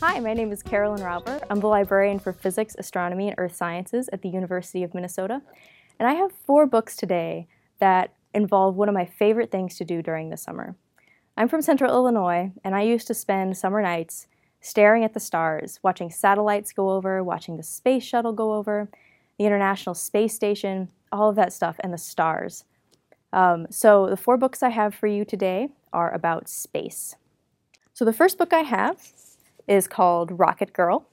Hi, my name is Carolyn Rauber. I'm the librarian for Physics, Astronomy, and Earth Sciences at the University of Minnesota. And I have four books today that involve one of my favorite things to do during the summer. I'm from Central Illinois, and I used to spend summer nights staring at the stars, watching satellites go over, watching the space shuttle go over, the International Space Station, all of that stuff, and the stars. Um, so, the four books I have for you today are about space. So, the first book I have is called Rocket Girl.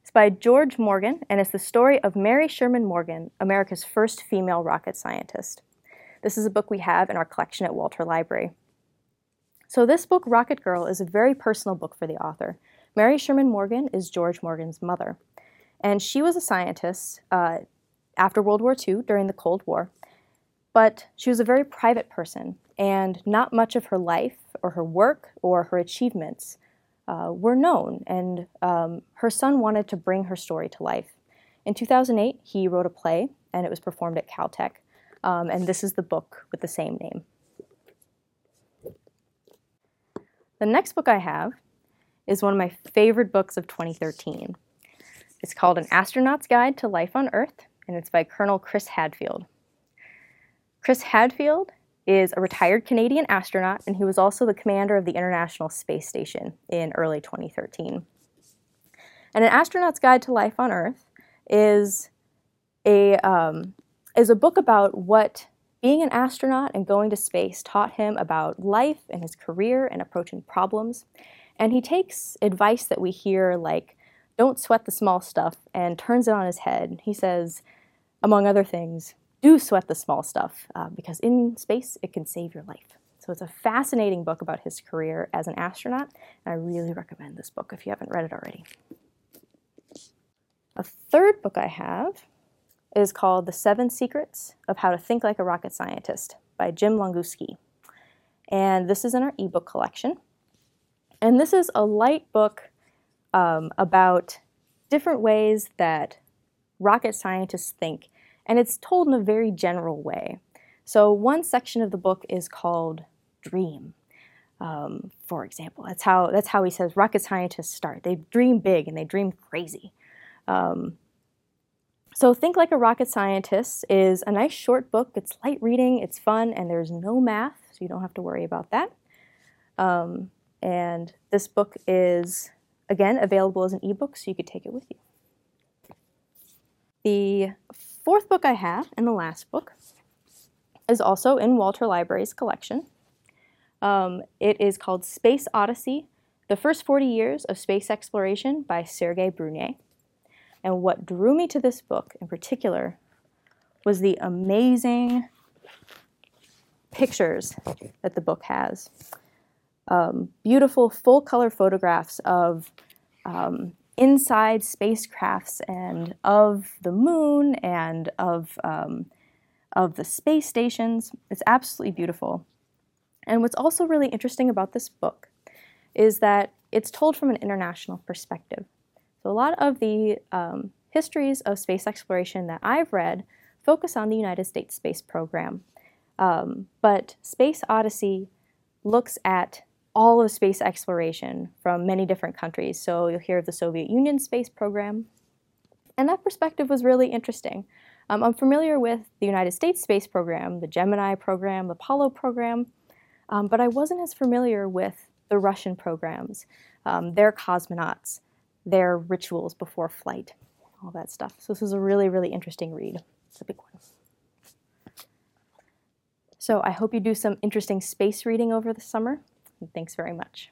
It's by George Morgan, and it's the story of Mary Sherman Morgan, America's first female rocket scientist. This is a book we have in our collection at Walter Library. So, this book, Rocket Girl, is a very personal book for the author. Mary Sherman Morgan is George Morgan's mother, and she was a scientist uh, after World War II during the Cold War. But she was a very private person, and not much of her life or her work or her achievements uh, were known. And um, her son wanted to bring her story to life. In 2008, he wrote a play, and it was performed at Caltech. Um, and this is the book with the same name. The next book I have is one of my favorite books of 2013. It's called An Astronaut's Guide to Life on Earth, and it's by Colonel Chris Hadfield. Chris Hadfield is a retired Canadian astronaut, and he was also the commander of the International Space Station in early 2013. And An Astronaut's Guide to Life on Earth is a, um, is a book about what being an astronaut and going to space taught him about life and his career and approaching problems. And he takes advice that we hear, like, don't sweat the small stuff, and turns it on his head. He says, among other things, do sweat the small stuff uh, because in space it can save your life. So it's a fascinating book about his career as an astronaut, and I really recommend this book if you haven't read it already. A third book I have is called The Seven Secrets of How to Think Like a Rocket Scientist by Jim Longuski. And this is in our ebook collection. And this is a light book um, about different ways that rocket scientists think, and it's told in a very general way. So, one section of the book is called Dream. Um, for example, that's how that's how he says rocket scientists start. They dream big and they dream crazy. Um, so, Think Like a Rocket Scientist is a nice short book. It's light reading, it's fun, and there's no math, so you don't have to worry about that. Um, and this book is, again, available as an ebook, so you could take it with you. The fourth book I have, and the last book, is also in Walter Library's collection. Um, it is called Space Odyssey The First 40 Years of Space Exploration by Sergei Brunier. And what drew me to this book in particular was the amazing pictures that the book has um, beautiful full color photographs of um, inside spacecrafts and of the moon and of, um, of the space stations. It's absolutely beautiful. And what's also really interesting about this book is that it's told from an international perspective. So, a lot of the um, histories of space exploration that I've read focus on the United States space program. Um, but Space Odyssey looks at all of space exploration from many different countries. So you'll hear of the Soviet Union space program. And that perspective was really interesting. Um, I'm familiar with the United States space program, the Gemini program, the Apollo program, um, but I wasn't as familiar with the Russian programs, um, their cosmonauts, their rituals before flight, all that stuff. So this was a really, really interesting read. It's a big one. So I hope you do some interesting space reading over the summer. Thanks very much.